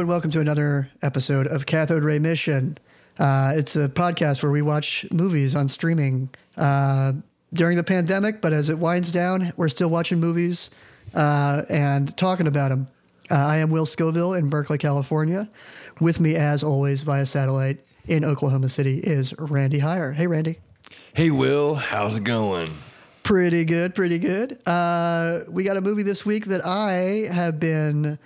and welcome to another episode of Cathode Ray Mission. Uh, it's a podcast where we watch movies on streaming uh, during the pandemic, but as it winds down, we're still watching movies uh, and talking about them. Uh, I am Will Scoville in Berkeley, California. With me, as always, via satellite in Oklahoma City is Randy Heyer. Hey, Randy. Hey, Will, how's it going? Pretty good, pretty good. Uh, we got a movie this week that I have been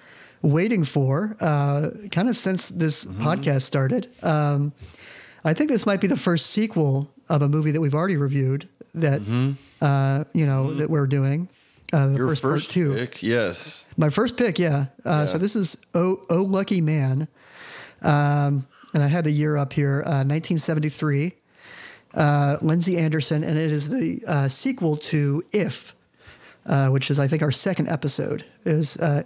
waiting for uh, kind of since this Mm-hmm. podcast started. Um, I think this might be the first sequel of a movie that we've already reviewed that uh, you know that we're doing. Uh, Mm-hmm. Your first, first, two. pick, yes. My first pick, yeah. Uh, So this is Oh, oh Lucky Man. Um, and I had the year up here, uh, 1973. Uh, Lindsay Anderson, and it is the uh, sequel to If, uh, which is, I think, our second episode, is uh,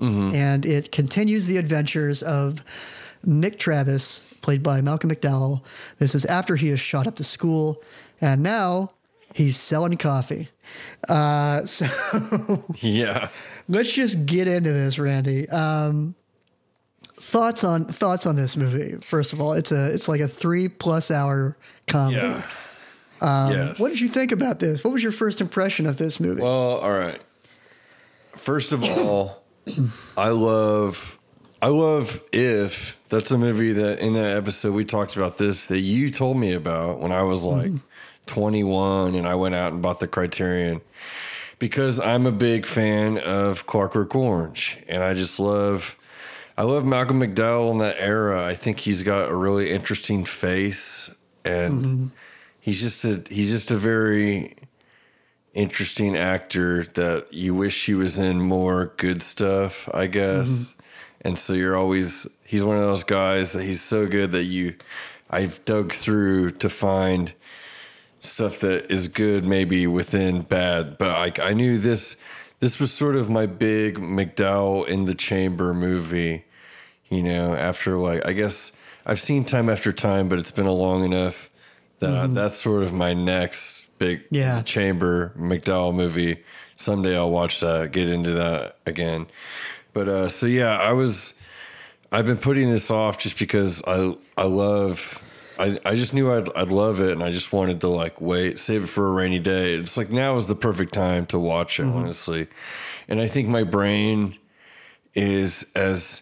If. And it continues the adventures of Mick Travis, played by Malcolm McDowell. This is after he has shot up the school, and now he's selling coffee. Uh, so Yeah. let's just get into this, Randy. Um, thoughts on thoughts on this movie? First of all, it's a it's like a three plus hour comedy. Yeah. yes. Um, What did you think about this? What was your first impression of this movie? Well, all right. First of all, I love, I love if that's a movie that in that episode we talked about this that you told me about when I was like mm-hmm. 21 and I went out and bought the Criterion. Because I'm a big fan of Clockwork Orange and I just love, I love Malcolm McDowell in that era. I think he's got a really interesting face and mm-hmm. he's just a he's just a very interesting actor that you wish he was in more good stuff, I guess. Mm-hmm. And so you're always he's one of those guys that he's so good that you I've dug through to find stuff that is good maybe within bad, but I I knew this this was sort of my big McDowell in the chamber movie, you know, after like I guess I've seen time after time, but it's been a long enough that mm-hmm. that's sort of my next big Yeah. chamber McDowell movie. Someday I'll watch that, get into that again. But uh so yeah, I was I've been putting this off just because I I love I, I just knew I'd I'd love it and I just wanted to like wait, save it for a rainy day. It's like now is the perfect time to watch it, honestly. And I think my brain is as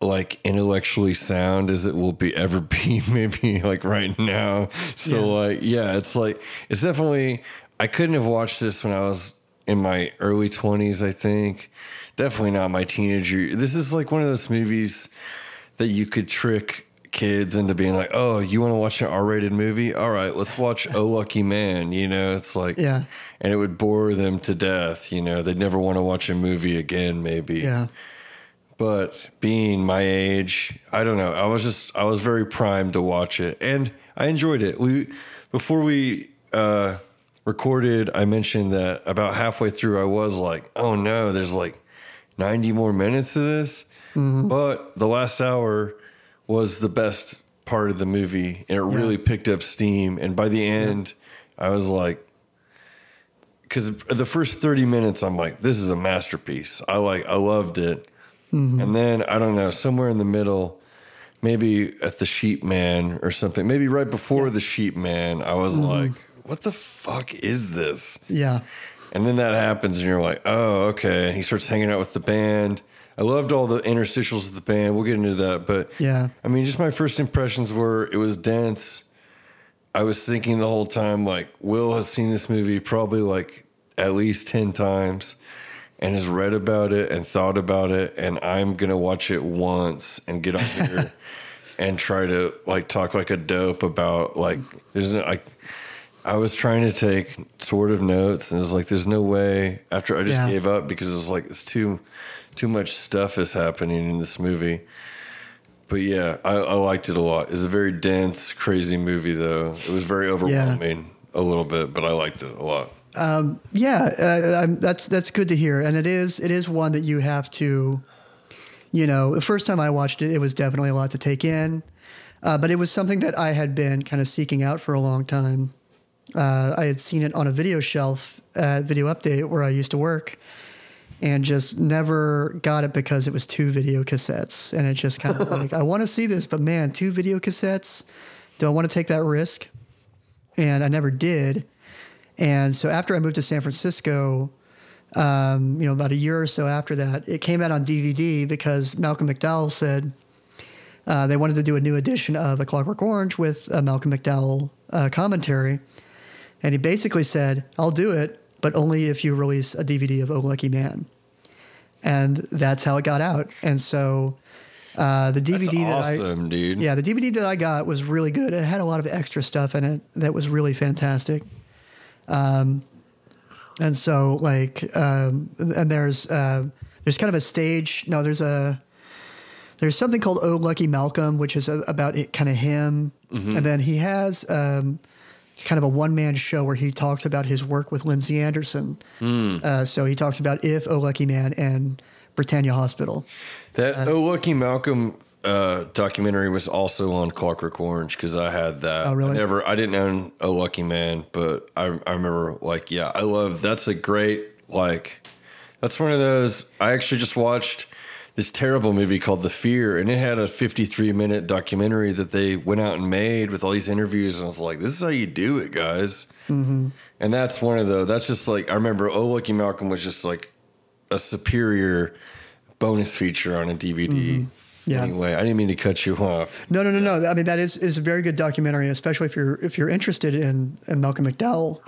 like intellectually sound as it will be ever be maybe like right now. So Yeah. like yeah it's like it's definitely i couldn't have watched this when i was in my early 20s i think. Definitely not my teenager this is like one of those movies that you could trick kids into being like oh you want to watch an r-rated movie? All right let's watch oh lucky man you know? It's like Yeah. and it would bore them to death you know? They'd never want to watch a movie again maybe. Yeah, but being my age, I don't know. I was just I was very primed to watch it, and I enjoyed it. We before we uh, recorded, I mentioned that about halfway through, I was like, "Oh no, there's like ninety more minutes of this." But the last hour was the best part of the movie, and it really picked up steam. And by the end, I was like, because the first 30 minutes i'm like this is a masterpiece i like i loved it Mm-hmm. and then i don't know somewhere in the middle maybe at the sheep man or something maybe right before the sheep man i was mm-hmm. like what the fuck is this? Yeah, and then that happens and you're like oh okay. And he starts hanging out with the band. I loved all the interstitials of the band. We'll get into that but yeah, I mean, just my first impressions were it was dense. I was thinking the whole time, like, Will has seen this movie probably like at least 10 times and has read about it and thought about it. And I'm going to watch it once and get on here and try to like talk like a dope about like, there's no, like, I was trying to take sort of notes and it's like, there's no way after I just Yeah. gave up because it was like, it's too, too much stuff is happening in this movie. But yeah, I, I liked it a lot. It's a very dense, crazy movie, though. It was very overwhelming a little bit, but I liked it a lot. Yeah. Uh, I'm, that's that's good to hear, and it is it is one that you have to, you know, the first time I watched it, it was definitely a lot to take in, uh, but it was something that I had been kind of seeking out for a long time. Uh, I had seen it on a video shelf at Video Update where I used to work, and just never got it because it was two video cassettes. And it just kind of like, I want to see this, but man, two video cassettes, do I want to take that risk? And I never did. And so after I moved to San Francisco, um, you know, about a year or so after that, it came out on DVD because Malcolm McDowell said uh, they wanted to do a new edition of A Clockwork Orange with a Malcolm McDowell uh, commentary. And he basically said, I'll do it, but only if you release a DVD of Oh Lucky Man. And that's how it got out. And so uh, the DVD That's that I awesome, dude. yeah, the DVD that I got was really good. It had a lot of extra stuff in it that was really fantastic. Um, and so like, um, and there's uh, there's kind of a stage. No, there's a there's something called Oh Lucky Malcolm, which is a, about it, kind of him. And then he has um, kind of a one man show where he talks about his work with Lindsay Anderson. Uh, so he talks about If Oh Lucky Man and Britannia Hospital. That Oh Lucky Malcolm uh, documentary was also on Clockwork Orange because I had that. Oh, really? I never, I didn't own a Lucky Man, but I, I remember like, yeah, I love. That's a great like. That's one of those. I actually just watched this terrible movie called The Fear, and it had a 53 minute documentary that they went out and made with all these interviews, and I was like, this is how you do it, guys. Mm-hmm. And that's one of those. That's just like I remember. Oh Lucky Malcolm was just like a superior bonus feature on a DVD. Mm-hmm. Yeah. Anyway, I didn't mean to cut you off. No, no, no, no. I mean, that is, is a very good documentary, especially if you're if you're interested in, in Malcolm McDowell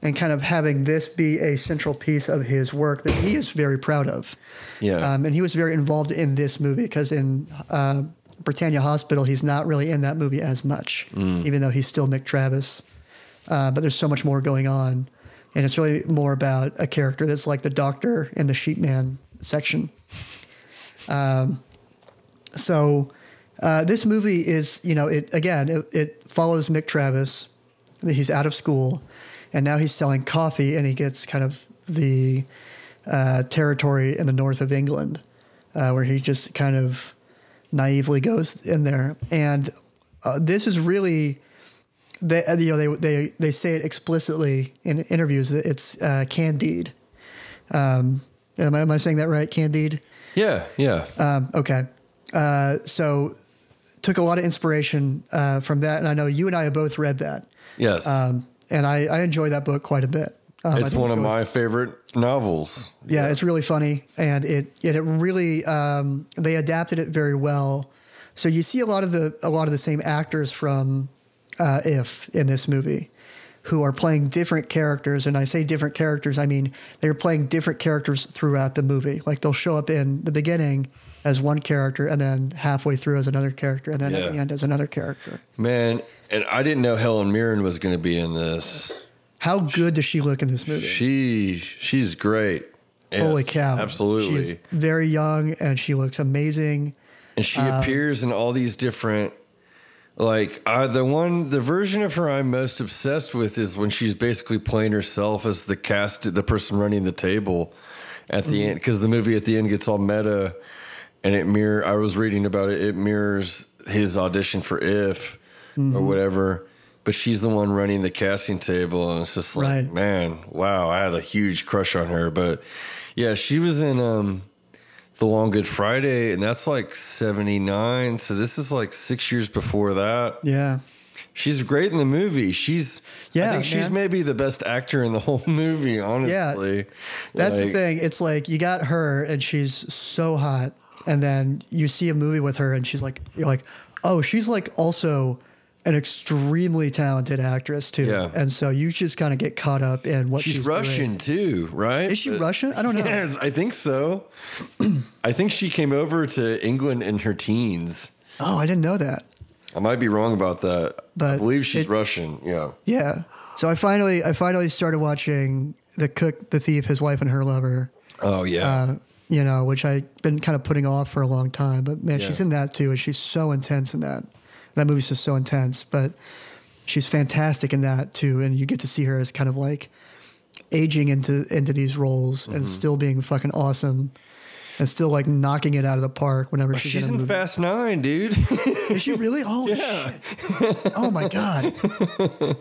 and kind of having this be a central piece of his work that he is very proud of. Yeah. Um, and he was very involved in this movie because in uh, Britannia Hospital, he's not really in that movie as much, even though he's still Mick Travis. Uh, but there's so much more going on. And it's really more about a character that's like the doctor in the Sheepman section. So uh, this movie is, you know, it again, it, it follows Mick Travis. He's out of school, and now he's selling coffee, and he gets kind of the uh, territory in the north of England, uh, where he just kind of naively goes in there. And uh, this is really, they, uh, you know, they they they say it explicitly in interviews that it's uh, Candide. Um, am, I, am I saying that right? Candide. Yeah, yeah. Um, okay. Uh, so took a lot of inspiration uh, from that, and I know you and I have both read that, yes. um, and I, I enjoy that book quite a bit. Um, it's one of my favorite novels. Yeah, it's really funny, and it and it really um, they adapted it very well. So you see a lot of the a lot of the same actors from uh, If in this movie, who are playing different characters, and I say different characters, I mean they're playing different characters throughout the movie. Like they'll show up in the beginning as one character, and then halfway through as another character, and then Yeah. at the end as another character. Man, and I didn't know Helen Mirren was going to be in this. How good does she look in this movie? She she's great. Yes, Holy cow! Absolutely. She's very young, and she looks amazing. and she Um, appears in all these different like uh, the one the version of her i'm most obsessed with is when she's basically playing herself as the cast the person running the table at the Mm-hmm. end because the movie at the end gets all meta and it mirror i was reading about it it mirrors his audition for if Mm-hmm. or whatever but she's the one running the casting table and it's just like Right. man wow i had a huge crush on her but yeah she was in um the Long Good Friday, and that's like 79. So this is like six years before that. Yeah. She's great in the movie. She's, Yeah, I think she's man. maybe the best actor in the whole movie, honestly. Yeah. That's the thing. It's like you got her and she's so hot, and then you see a movie with her and she's like, you're like, oh, she's like also an extremely talented actress too. Yeah. And so you just kind of get caught up in what she's, She's doing. Russian too, right? Is she But- Russian? I don't know. Yes, I think so. I think she came over to England in her teens. Oh, I didn't know that. I might be wrong about that. But I believe she's it- Russian. Yeah. Yeah. So I finally, I finally started watching the cook, the thief, his wife, and her lover. Oh yeah. Uh, you know, which I've been kind of putting off for a long time. But man, Yeah. she's in that too, and she's so intense in that. That movie's just so intense, but she's fantastic in that too. And you get to see her as kind of like aging into into these roles Mm-hmm. and still being fucking awesome, and still like knocking it out of the park whenever she's, she's in in. Fast Nine, dude. Is she really? Holy shit! Oh my god!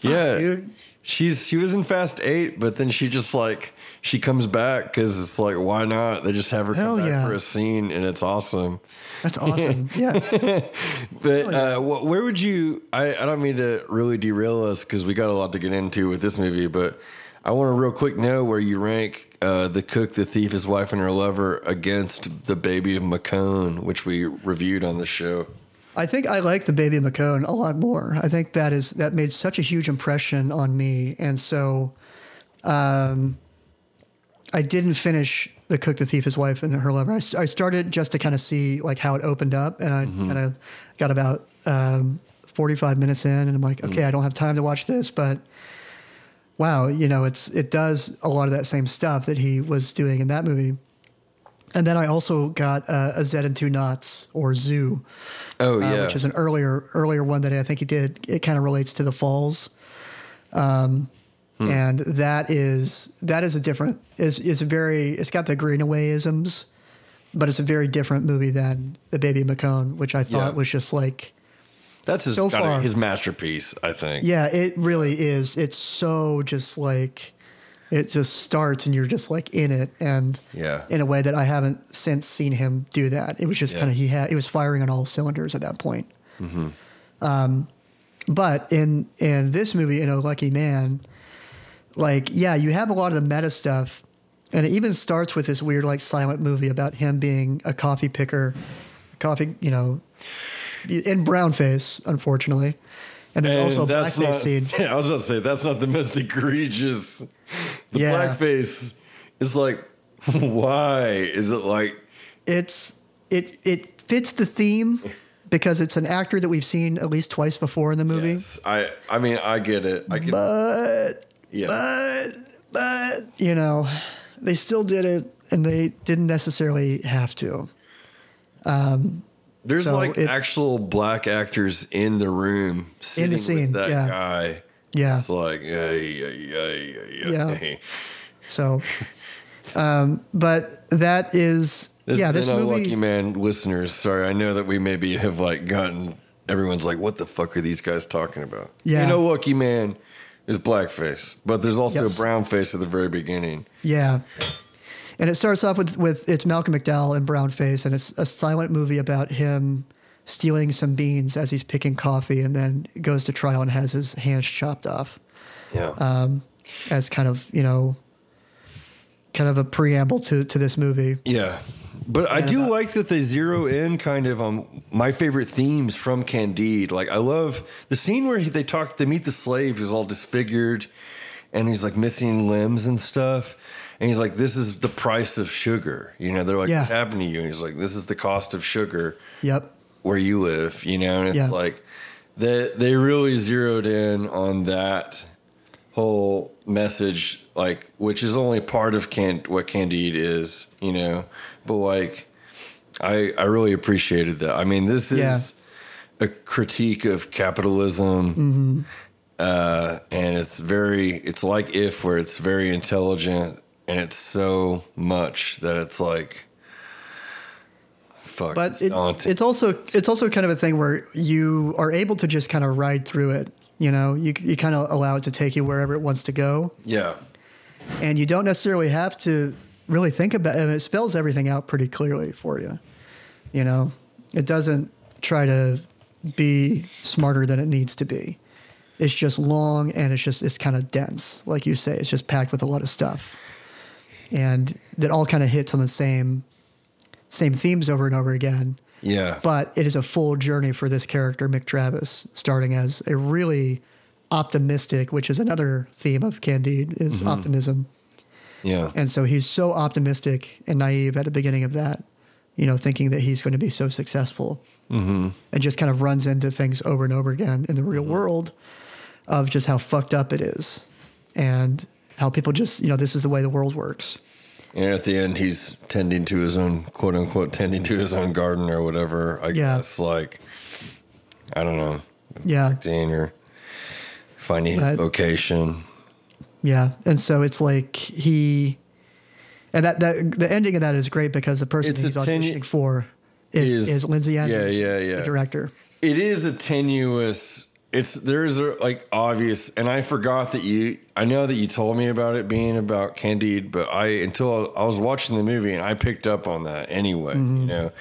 yeah, dude. She's she was in Fast Eight, but then she just like she comes back because it's like why not? They just have her Hell come back yeah. for a scene, and it's awesome. That's awesome. yeah. But uh, wh- where would you? I, I don't mean to really derail us because we got a lot to get into with this movie, but I want to real quick know where you rank uh, the cook, the thief, his wife, and her lover against the baby of Mâcon, which we reviewed on the show. I think I like the Baby Mâcon a lot more. I think that is that made such a huge impression on me, and so um, I didn't finish the Cook, the Thief, His Wife, and Her Lover. I started just to kind of see like how it opened up, and I kind of got about um, forty five minutes in, and I'm like, okay, I don't have time to watch this, but wow, you know, it's it does a lot of that same stuff that he was doing in that movie. And then I also got uh, a Z and Two Noughts or Zoo, Oh uh, yeah, which is an earlier earlier one that I think he did. It kind of relates to the falls, um, Hmm. and that is that is a different is is a very it's got the Greenaway isms, but it's a very different movie than the Baby Mâcon, which I thought Yeah. was just like that's his so far- his masterpiece. I think. yeah, it really is. It's so just like it just starts and you're just like in it and Yeah. in a way that I haven't since seen him do that. It was just Yeah. kind of he had it was firing on all cylinders at that point. Mm-hmm. Um, but in in this movie, in A Lucky Man, like yeah, you have a lot of the meta stuff, and it even starts with this weird like silent movie about him being a coffee picker, coffee you know, in brown face, unfortunately. And there's also a blackface not, scene. Yeah, I was about to say that's not the most egregious. The Yeah. blackface is like, why is it like? it's it it fits the theme because it's an actor that we've seen at least twice before in the movie. Yes, I I mean I get it. I get But yeah. but but you know, they still did it and they didn't necessarily have to. Um, There's so like it- actual black actors in the room sitting with scene, that yeah. guy. Yeah. It's like yeah yeah yeah yeah. So um but that is This yeah, is this movie unlucky man listeners. Sorry, I know that we maybe have like gotten everyone's like, what the fuck are these guys talking about? Yeah. You know, lucky man is blackface, but there's also Yes. a brown face at the very beginning. Yeah. And it starts off with, with it's Malcolm McDowell in brown face, and it's a silent movie about him stealing some beans as he's picking coffee, and then goes to trial and has his hands chopped off Yeah. Um, as kind of you know, kind of a preamble to to this movie. Yeah. But I do about- like that they zero in kind of on my favorite themes from Candide. Like I love the scene where he, they talk, they meet the slave who's all disfigured and he's like missing limbs and stuff. And he's like, this is the price of sugar. You know, they're like, Yeah. what happened to you? And he's like, this is the cost of sugar Yep. where you live, you know? And it's like, they, they really zeroed in on that whole message, like, which is only part of can- what Candide is, you know? But like, I, I really appreciated that. I mean, this is Yeah. a critique of capitalism. Uh, and it's very, it's like if where it's very intelligent and it's so much that it's like, fuck. But it's it, it's also it's also kind of a thing where you are able to just kind of ride through it. You know, you you kind of allow it to take you wherever it wants to go. yeah. and you don't necessarily have to really think about it. And it spells everything out pretty clearly for you. You know, it doesn't try to be smarter than it needs to be. It's just long and it's just it's kind of dense, like you say. It's just packed with a lot of stuff, and that all kind of hits on the same same themes over and over again. Yeah. But it is a full journey for this character, Mick Travis, starting as a really optimistic, which is another theme of Candide, is optimism. yeah. And so he's so optimistic and naive at the beginning of that, you know, thinking that he's going to be so successful. Mm-hmm. And just kind of runs into things over and over again in the real world of just how fucked up it is and how people just, you know, this is the way the world works. And at the end, he's tending to his own quote unquote tending to his own garden or whatever. I Yeah. guess like I don't know, Yeah. acting or finding his vocation. Yeah, and so it's like he, and that, that the ending of that is great because the person he's a tenu- auditioning for is is- is Lindsay yeah, yeah, yeah. the director. It is a tenuous. It's there's a like obvious, and I forgot that you. I know that you told me about it being about Candide, but I until I was watching the movie and I picked up on that anyway. Mm-hmm. You know,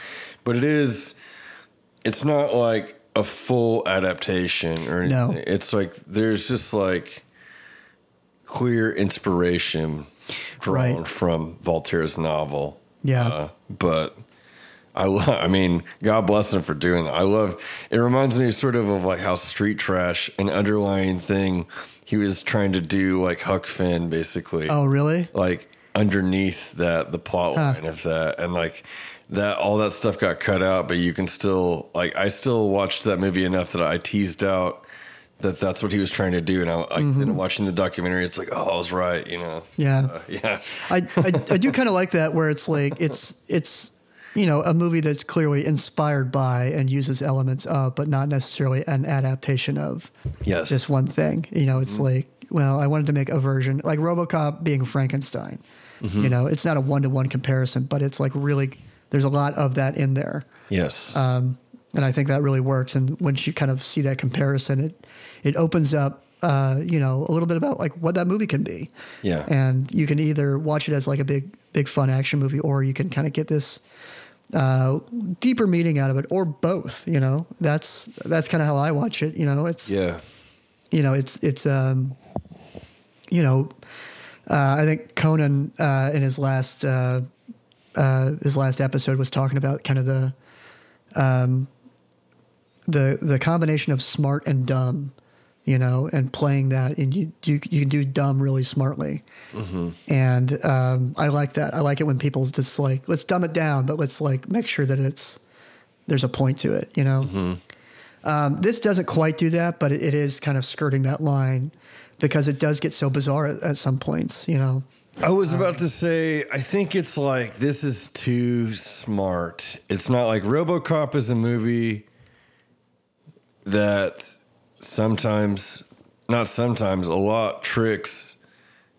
but it is. It's not like a full adaptation or No. anything. It's like there's just like clear inspiration drawn Right. from Voltaire's novel. Yeah. Uh, but I love, I mean, God bless him for doing that. I love, it reminds me sort of of like how street trash, an underlying thing he was trying to do like Huck Finn basically. Oh, really? Like underneath that, the plot Huh. line of that. And like that, all that stuff got cut out, but you can still, like, I still watched that movie enough that I teased out that that's what he was trying to do. And I, like, Mm-hmm. watching the documentary, it's like, oh, I was right, you know? Yeah. Uh, yeah. I, I, I do kind of like that where it's like it's it's you know a movie that's clearly inspired by and uses elements of, but not necessarily an adaptation of Yes. just one thing. You know, it's like well, I wanted to make a version like RoboCop being Frankenstein. You know, it's not a one to one comparison, but it's like really there's a lot of that in there. yes. Um, and I think that really works. And once you kind of see that comparison, it it opens up, uh, you know, a little bit about like what that movie can be. Yeah. And you can either watch it as like a big big fun action movie, or you can kind of get this uh, deeper meaning out of it, or both. You know, that's that's kind of how I watch it. You know, it's yeah. you know, it's it's um, you know, uh, I think Conan uh, in his last uh, uh, his last episode was talking about kind of the um, the the combination of smart and dumb, you know, and playing that, and you you, you can do dumb really smartly, and um, I like that. I like it when people just like let's dumb it down, but let's like make sure that it's there's a point to it, you know. Um, this doesn't quite do that, but it, it is kind of skirting that line because it does get so bizarre at, at some points, you know. I was about to say, I think it's like this is too smart. It's not like RoboCop is a movie that sometimes, not sometimes, a lot tricks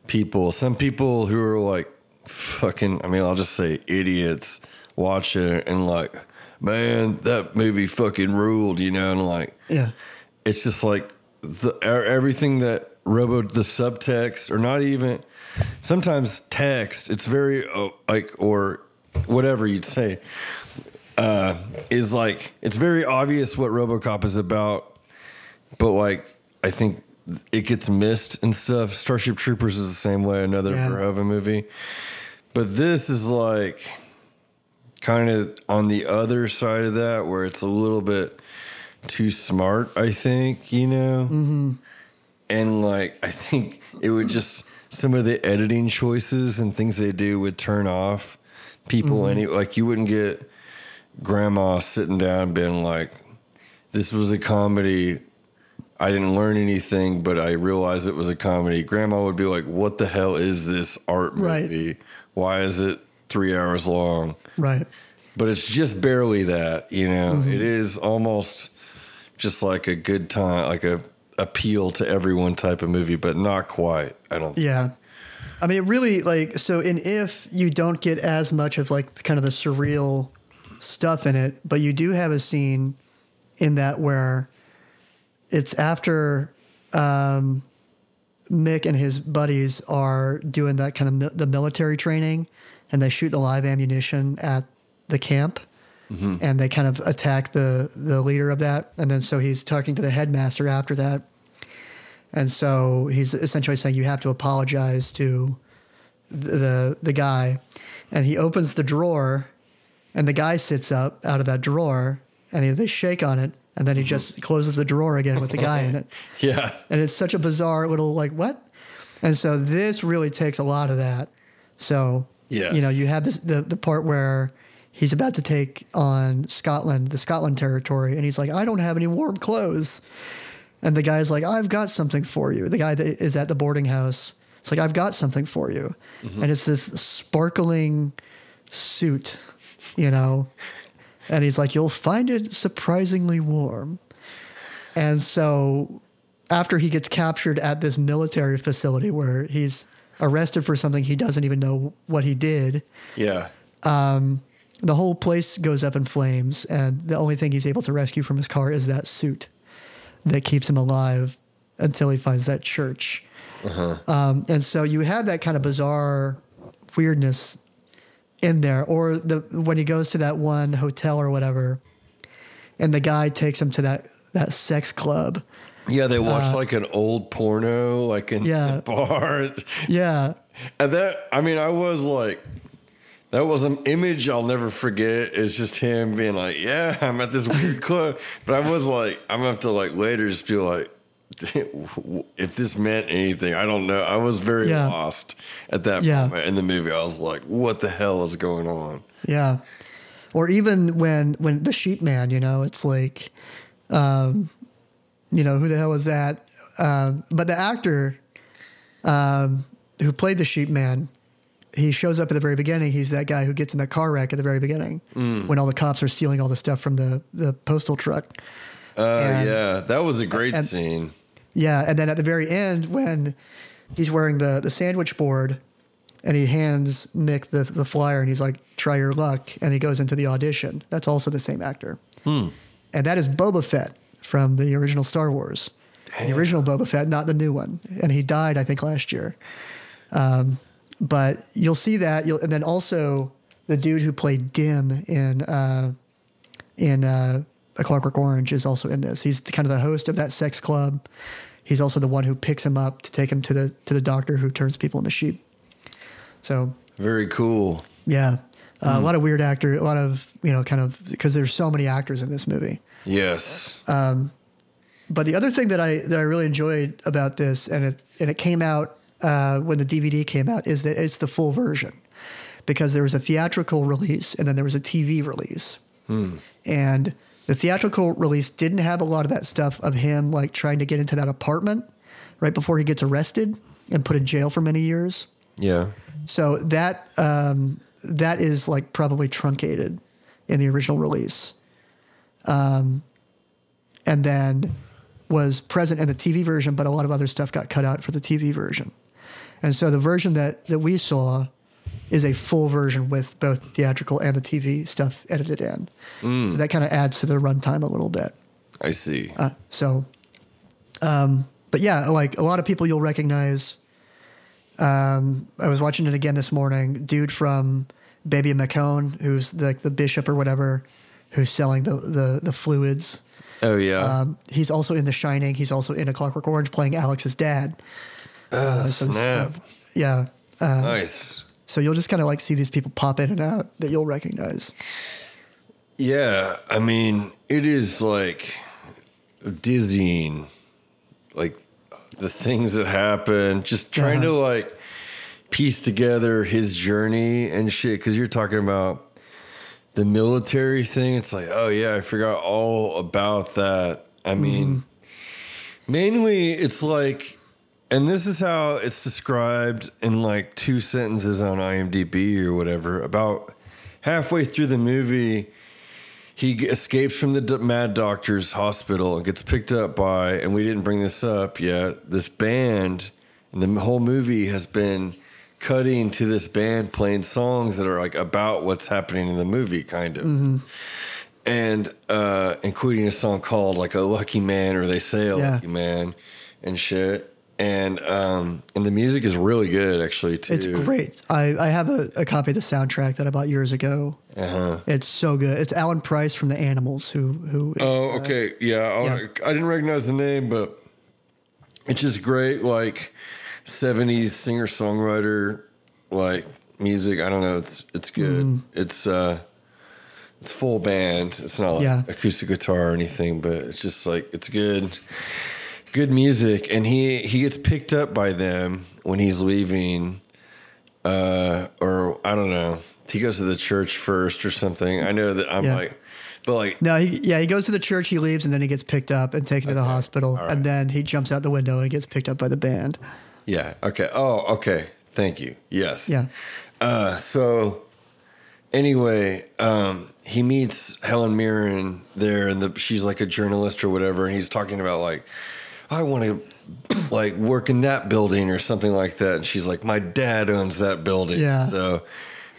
people. Some people who are like fucking, I mean, I'll just say idiots watch it and like, man, that movie fucking ruled, you know, and like, Yeah. it's just like the everything that robo the subtext or not even sometimes text it's very uh, like or whatever you'd say uh is like it's very obvious what robocop is about but like i think it gets missed and stuff starship troopers is the same way another Yeah. Verhoeven movie but this is like kind of on the other side of that where it's a little bit too smart i think you know Mm-hmm. and like i think it would just some of the editing choices and things they do would turn off people Mm-hmm. any like you wouldn't get grandma sitting down being like this was a comedy i didn't learn anything but i realized it was a comedy grandma would be like what the hell is this art Right. movie why is it three hours long Right. but it's just barely that you know Mm-hmm. It is almost just like a good time like a appeal to everyone type of movie but not quite i don't Yeah. I mean, it really like so in if you don't get as much of like kind of the surreal stuff in it, but you do have a scene in that where it's after um, Mick and his buddies are doing that kind of mi- the military training, and they shoot the live ammunition at the camp, and they kind of attack the the leader of that, and then so he's talking to the headmaster after that, and so he's essentially saying you have to apologize to the the guy, and he opens the drawer, and the guy sits up out of that drawer, and he, they shake on it, and then he just closes the drawer again with the guy in it, yeah and it's such a bizarre little like what, and so this really takes a lot of that. So Yes. you know you have this the the part where. He's about to take on Scotland, the Scotland territory, and he's like, "I don't have any warm clothes." And the guy's like, I've got something for you. The guy that is at the boarding house, it's like, I've got something for you. Mm-hmm. And it's this sparkling suit, you know. And he's like, You'll find it surprisingly warm. And so after he gets captured at this military facility where he's arrested for something he doesn't even know what he did, yeah the whole place goes up in flames. And the only thing he's able to rescue from his car is that suit. that keeps him alive until he finds that church. Um, and so you have that kind of bizarre weirdness in there, or the when he goes to that one hotel or whatever, and the guy takes him to that that sex club. Yeah, they watched like an old porno, like in Uh, Yeah. the bar. Yeah, And that, I mean, I was like, that was an image I'll never forget. It's just him being like, "Yeah, I'm at this weird club," but I was like, I'm gonna have to like later just be like, if this meant anything, I don't know. I was very Yeah. lost at that Yeah. moment in the movie. I was like, what the hell is going on? yeah. Or even when when the sheep man, you know, it's like, um, you know, who the hell is that? Um, but the actor um, who played the sheep man, he shows up at the very beginning. He's that guy who gets in the car wreck at the very beginning when all the cops are stealing all the stuff from the the postal truck. Uh, And- yeah, that was a great and- scene. Yeah, and then at the very end, when he's wearing the the sandwich board, and he hands Mick the the flyer, and he's like, "Try your luck," and he goes into the audition. That's also the same actor, and that is Boba Fett from the original Star Wars, the original Boba Fett, not the new one. And he died, I think, last year. Um, but you'll see that, you'll, and then also the dude who played Dim in uh, in uh, A Clockwork Orange is also in this. He's kind of the host of that sex club. He's also the one who picks him up to take him to the to the doctor who turns people into sheep. So Very cool. yeah, uh, a lot of weird actor, a lot of you know, kind of because there's so many actors in this movie. Yes. Um, But the other thing that I that I really enjoyed about this, and it and it came out uh, when the DVD came out, is that it's the full version because there was a theatrical release and then there was a TV release, and the theatrical release didn't have a lot of that stuff of him like trying to get into that apartment right before he gets arrested and put in jail for many years. yeah. So that um, that is like probably truncated in the original release, um, and then was present in the TV version, but a lot of other stuff got cut out for the TV version. And so the version that that we saw is a full version with both theatrical and the TV stuff edited in. So that kind of adds to the runtime a little bit. I see. Uh, so, um, but yeah, like a lot of people you'll recognize. Um, I was watching it again this morning. Dude from Baby Mâcon, who's the the bishop or whatever, who's selling the the, the fluids. oh yeah. Um, he's also in The Shining. He's also in A Clockwork Orange, playing Alex's dad. Uh, so kind snap. of- yeah. Uh, nice. So you'll just kind of like see these people pop in and out that you'll recognize. Yeah, I mean, it is like dizzying, like the things that happen. Just trying to Uh-huh. like piece together his journey and shit. Because you're talking about the military thing. It's like, oh yeah, I forgot all about that. I mean, mainly it's like, and this is how it's described in like two sentences on IMDb or whatever. About halfway through the movie, he escapes from the mad doctor's hospital and gets picked up by, and we didn't bring this up yet, this band. And the whole movie has been cutting to this band playing songs that are like about what's happening in the movie, kind of. And uh, including a song called like a lucky man or they say a Yeah. lucky man and shit. And um, and the music is really good actually too. It's great. I, I have a, a copy of the soundtrack that I bought years ago. Uh-huh. It's so good. It's Alan Price from the Animals who who Oh, okay. Yeah, I'll- yeah. I didn't recognize the name, but it's just great, like '70s singer songwriter, like music. I don't know. It's it's good. Mm-hmm. It's uh, it's full band. It's not like Yeah. acoustic guitar or anything, but it's just like it's good, good music. And he he gets picked up by them when he's leaving, uh, or I don't know. He goes to the church first or something. I know that I'm Yeah. like, but like No, he, yeah, he goes to the church, he leaves, and then he gets picked up and taken to the hospital, right. and then he jumps out the window and gets picked up by the band. Yeah. Okay. Oh, okay. Thank you. Yes. Yeah, Uh, so anyway, um, he meets Helen Mirren there, and the, she's like a journalist or whatever, and he's talking about like, I want to like work in that building or something like that, and she's like, my dad owns that building. Yeah. So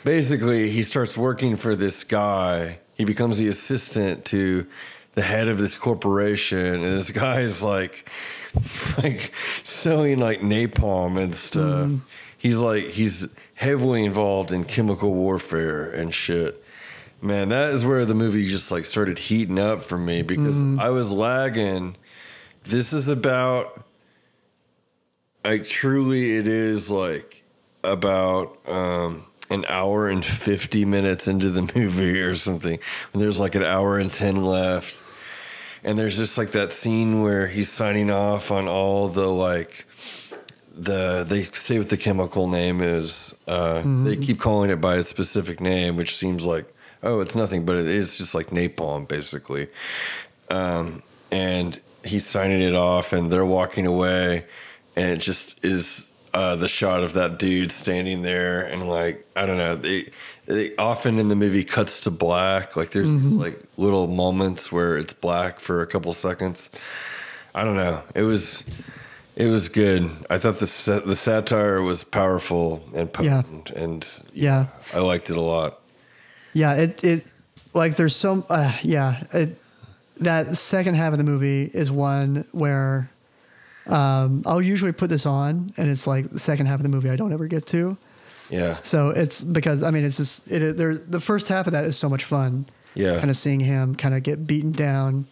basically, he starts working for this guy. He becomes the assistant to the head of this corporation, and this guy is like, like selling like napalm and stuff. Mm. He's like he's heavily involved in chemical warfare and shit. Man, that is where the movie just like started heating up for me because mm. I was lagging. This is about like truly it is like about um an hour and 50 minutes into the movie or something. And there's like an hour and 10 left. And there's just like that scene where he's signing off on all the like the they say what the chemical name is uh they keep calling it by a specific name which seems like oh it's nothing but it is just like napalm basically. Um and he's signing it off and they're walking away and it just is uh, the shot of that dude standing there and like I don't know they, they often in the movie cuts to black like there's these, like little moments where it's black for a couple seconds. I don't know. It was it was good. I thought the the satire was powerful and Yeah. potent and Yeah. I liked it a lot. Yeah, it it like there's so uh, yeah it, that second half of the movie is one where um, I'll usually put this on and it's like the second half of the movie I don't ever get to. yeah So it's because I mean it's just it there the first half of that is so much fun. Yeah. Kind of seeing him kind of get beaten down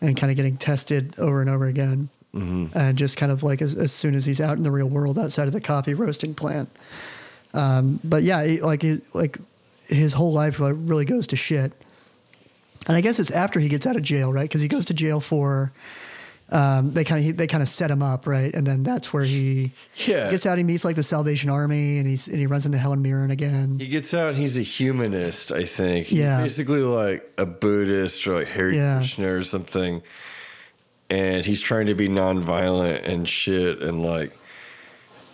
and kind of getting tested over and over again. Mm-hmm. And just kind of like as, as soon as he's out in the real world outside of the coffee roasting plant. Um, but yeah, he, like he, like his whole life really goes to shit. And I guess it's after he gets out of jail, right? Because he goes to jail for um, they kind of they kind of set him up, right? And then that's where he Yeah. gets out. He meets like the Salvation Army, and he's and he runs into Helen Mirren again. He gets out. He's a humanist, I think. He's Yeah. basically like a Buddhist or like Hare Yeah. Krishna or something. And he's trying to be nonviolent and shit. And like,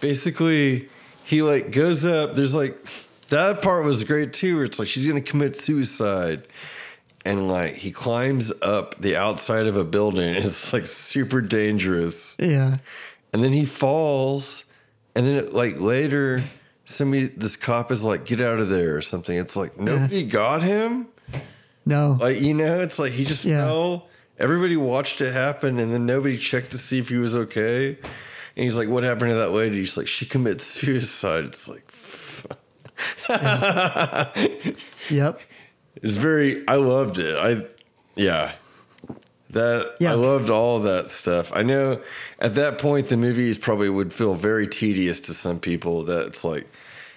basically, he like goes up. There's like that part was great too. Where it's like she's gonna commit suicide. And like he climbs up the outside of a building. It's like super dangerous. Yeah, and then he falls and then like later somebody this cop is like get out of there or something. It's like nobody got him? No, like you know it's like he just Yeah. fell. Everybody watched it happen and then nobody checked to see if he was okay. And he's like what happened to that lady? He's like she commits suicide. It's like yep, it's very i loved it. I yeah. That Yeah. i loved all that stuff. I know at that point the movies probably would feel very tedious to some people that it's like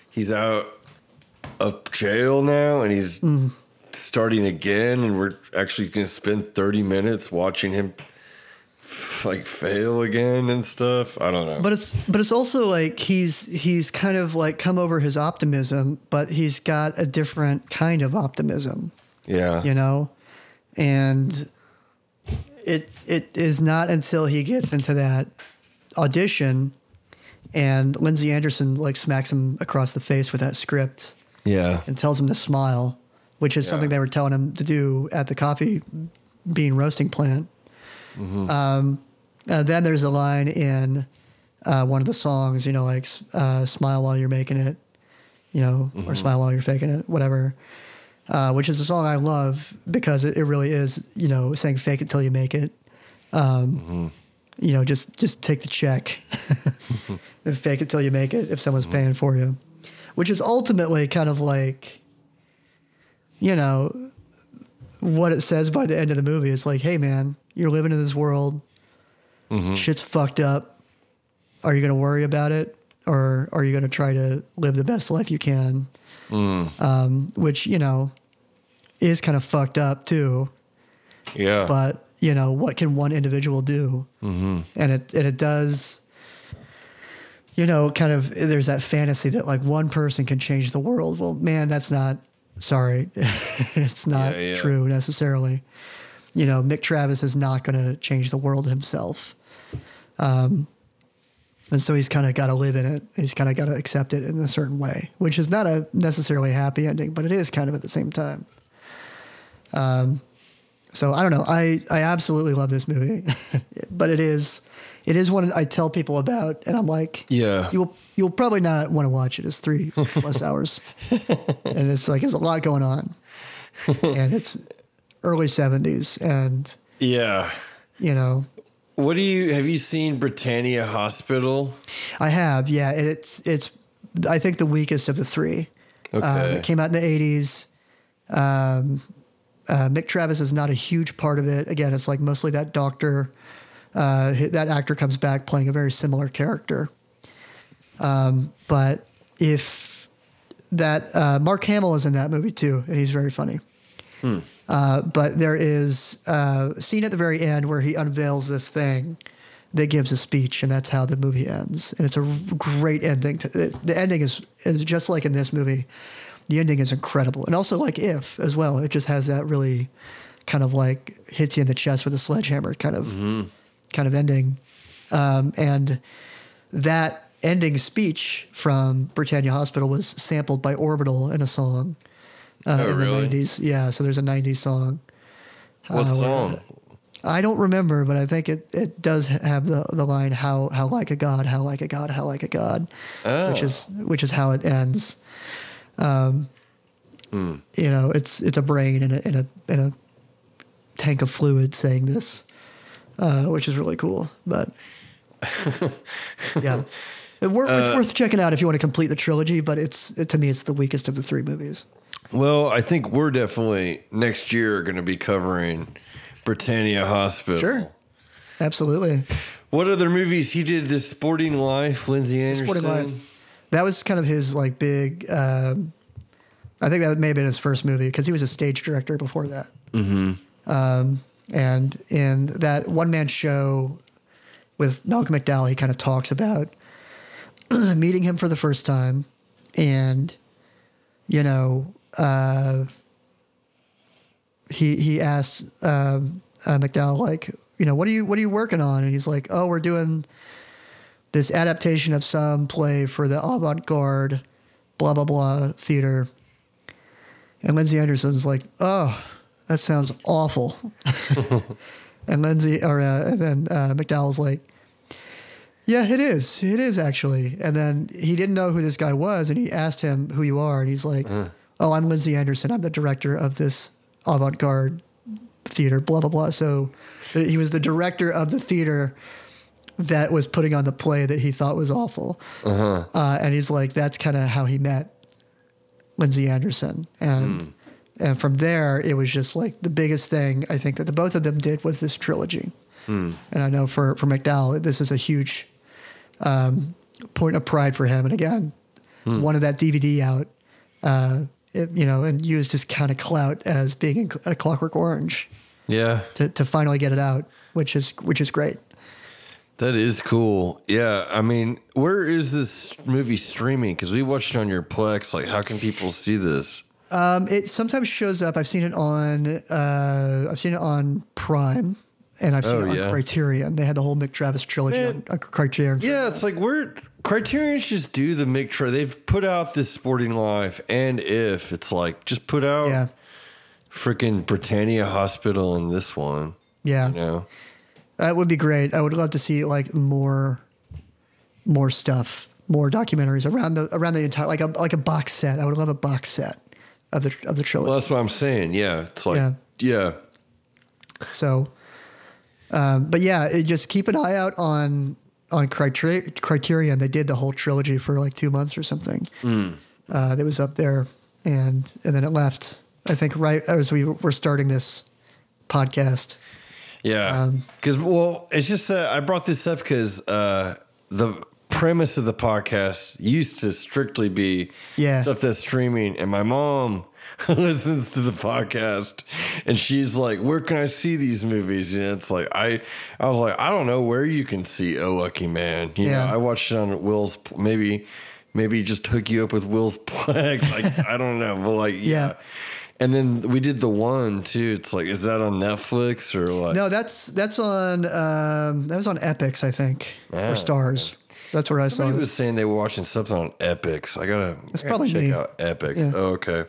he's out of jail now and he's mm-hmm. starting again and we're actually going to spend 30 minutes watching him like fail again and stuff? I don't know. But it's but it's also like he's he's kind of like come over his optimism, but he's got a different kind of optimism. yeah. You know? And it it is not until he gets into that audition and Lindsay Anderson like smacks him across the face with that script yeah. and tells him to smile which is Yeah. something they were telling him to do at the coffee bean roasting plant um, uh, then there's a line in uh, one of the songs you know like uh, smile while you're making it you know or smile while you're faking it whatever uh, which is a song I love because it, it really is, you know, saying fake it till you make it. Um, You know, just just take the check. And fake it till you make it if someone's paying for you, which is ultimately kind of like, you know, what it says by the end of the movie. It's like, hey, man, you're living in this world, shit's fucked up. Are you going to worry about it? Or are you going to try to live the best life you can? um, which you know is kind of fucked up too. yeah But you know, what can one individual do? Mm-hmm. And it and it does. You know, kind of. There's that fantasy that like one person can change the world. Well, man, that's not. Sorry, it's not Yeah, yeah. true necessarily. You know, Mick Travis is not going to change the world himself. Um, and so he's kind of got to live in it. He's kind of got to accept it in a certain way, which is not a necessarily happy ending, but it is kind of at the same time. Um, so I don't know. I, I absolutely love this movie, but it is it is one I tell people about, and I'm like, Yeah. you'll you'll probably not want to watch it. It's three plus hours, and it's like there's a lot going on, and it's early seventies, and Yeah. you know, What do you have you seen Britannia Hospital? I have, yeah. It's it's I think the weakest of the three. Um, Okay. it came out in the eighties. Um, uh, Mick Travis is not a huge part of it. Again, it's like mostly that doctor. Uh, that actor comes back playing a very similar character. Um, but if that uh, Mark Hamill is in that movie too, and he's very funny. Uh, but there is uh, a scene at the very end where he unveils this thing that gives a speech, and that's how the movie ends. And it's a great ending. To, the ending is, is just like in this movie. The ending is incredible, and also like If as well. It just has that really kind of like hits you in the chest with a sledgehammer kind of kind of ending. Um, and that ending speech from Britannia Hospital was sampled by Orbital in a song uh, Oh, in really? the 90s. Yeah, so there's a 90s song. What Uh, song? I don't remember, but I think it, it does have the, the line how how like a god, how like a god, how like a god, which Oh. is which is how it ends. Um, Hmm. You know, it's it's a brain in a in a in a tank of fluid saying this, uh, which is really cool. But yeah, it wor- Uh, it's worth checking out if you want to complete the trilogy. But it's it, to me, it's the weakest of the three movies. Well, I think we're definitely next year going to be covering Britannia Hospital. Sure. Absolutely. What other movies he did? This Sporting Life, Lindsay Anderson. Sporting Life. That was kind of his like big. Um, I think that may have been his first movie because he was a stage director before that. Mm-hmm. Um, and in that one man show with Malcolm McDowell, he kind of talks about meeting him for the first time, and you know, uh, he he asked um, uh, McDowell like, you know, what are you what are you working on? And he's like, oh, we're doing this adaptation of some play for the avant-garde blah blah blah theater. And lindsay anderson's like oh that sounds awful. And lindsay or uh, and then uh, mcdowell's like yeah it is. It is actually. And then he didn't know who this guy was and he asked him who you are and he's like oh i'm lindsay anderson i'm the director of this avant-garde theater blah blah blah so he was the director of the theater that was putting on the play that he thought was awful. Uh huh. and he's like, that's kind of how he met Lindsay Anderson. And and from there, it was just like the biggest thing I think that the both of them did was this trilogy. And I know for, for McDowell, this is a huge um, point of pride for him. And again, wanted that DVD out, uh, it, you know, and used his kind of clout as being in a Clockwork Orange Yeah, to, to finally get it out, which is which is great. that is cool. Yeah, I mean, where is this movie streaming? Because we watched it on your Plex. Like, how can people see this? Um, it sometimes shows up. I've seen it on. Uh, I've seen it on Prime, and I've seen Oh, it on yeah. Criterion. They had the whole Mick Travis trilogy Man. on, on Criterion. Yeah, it's like we're Criterion should just do the Mick Tra They've put out this Sporting Life, and if it's like just put out yeah, freaking Britannia Hospital in this one. yeah. You know, That would be great. I would love to see like more, more stuff, more documentaries around the around the entire like a like a box set. I would love a box set of the of the trilogy. well, that's what I'm saying. Yeah, it's like Yeah. yeah, So, um, but yeah, it, just keep an eye out on on Criter- Criterion. They did the whole trilogy for like two months or something. Uh, that was up there, and and then it left. I think right as we were starting this podcast. yeah. Um, Because well, it's just uh, I brought this up because uh, the premise of the podcast used to strictly be Yeah. stuff that's streaming, and my mom. listens to the podcast and she's like where can i see these movies and it's like i i was like i don't know where you can see oh lucky man you Yeah. know i watched it on will's maybe maybe just hook you up with will's plex like i don't know but like yeah. Yeah. and then we did the one too it's like is that on netflix or like No, that's that's on um, that was on Epix, I think, Ah, or Starz. That's where I saw somebody it. was saying they were watching something on Epix i gotta, It's probably check me. out Epix Yeah. oh, okay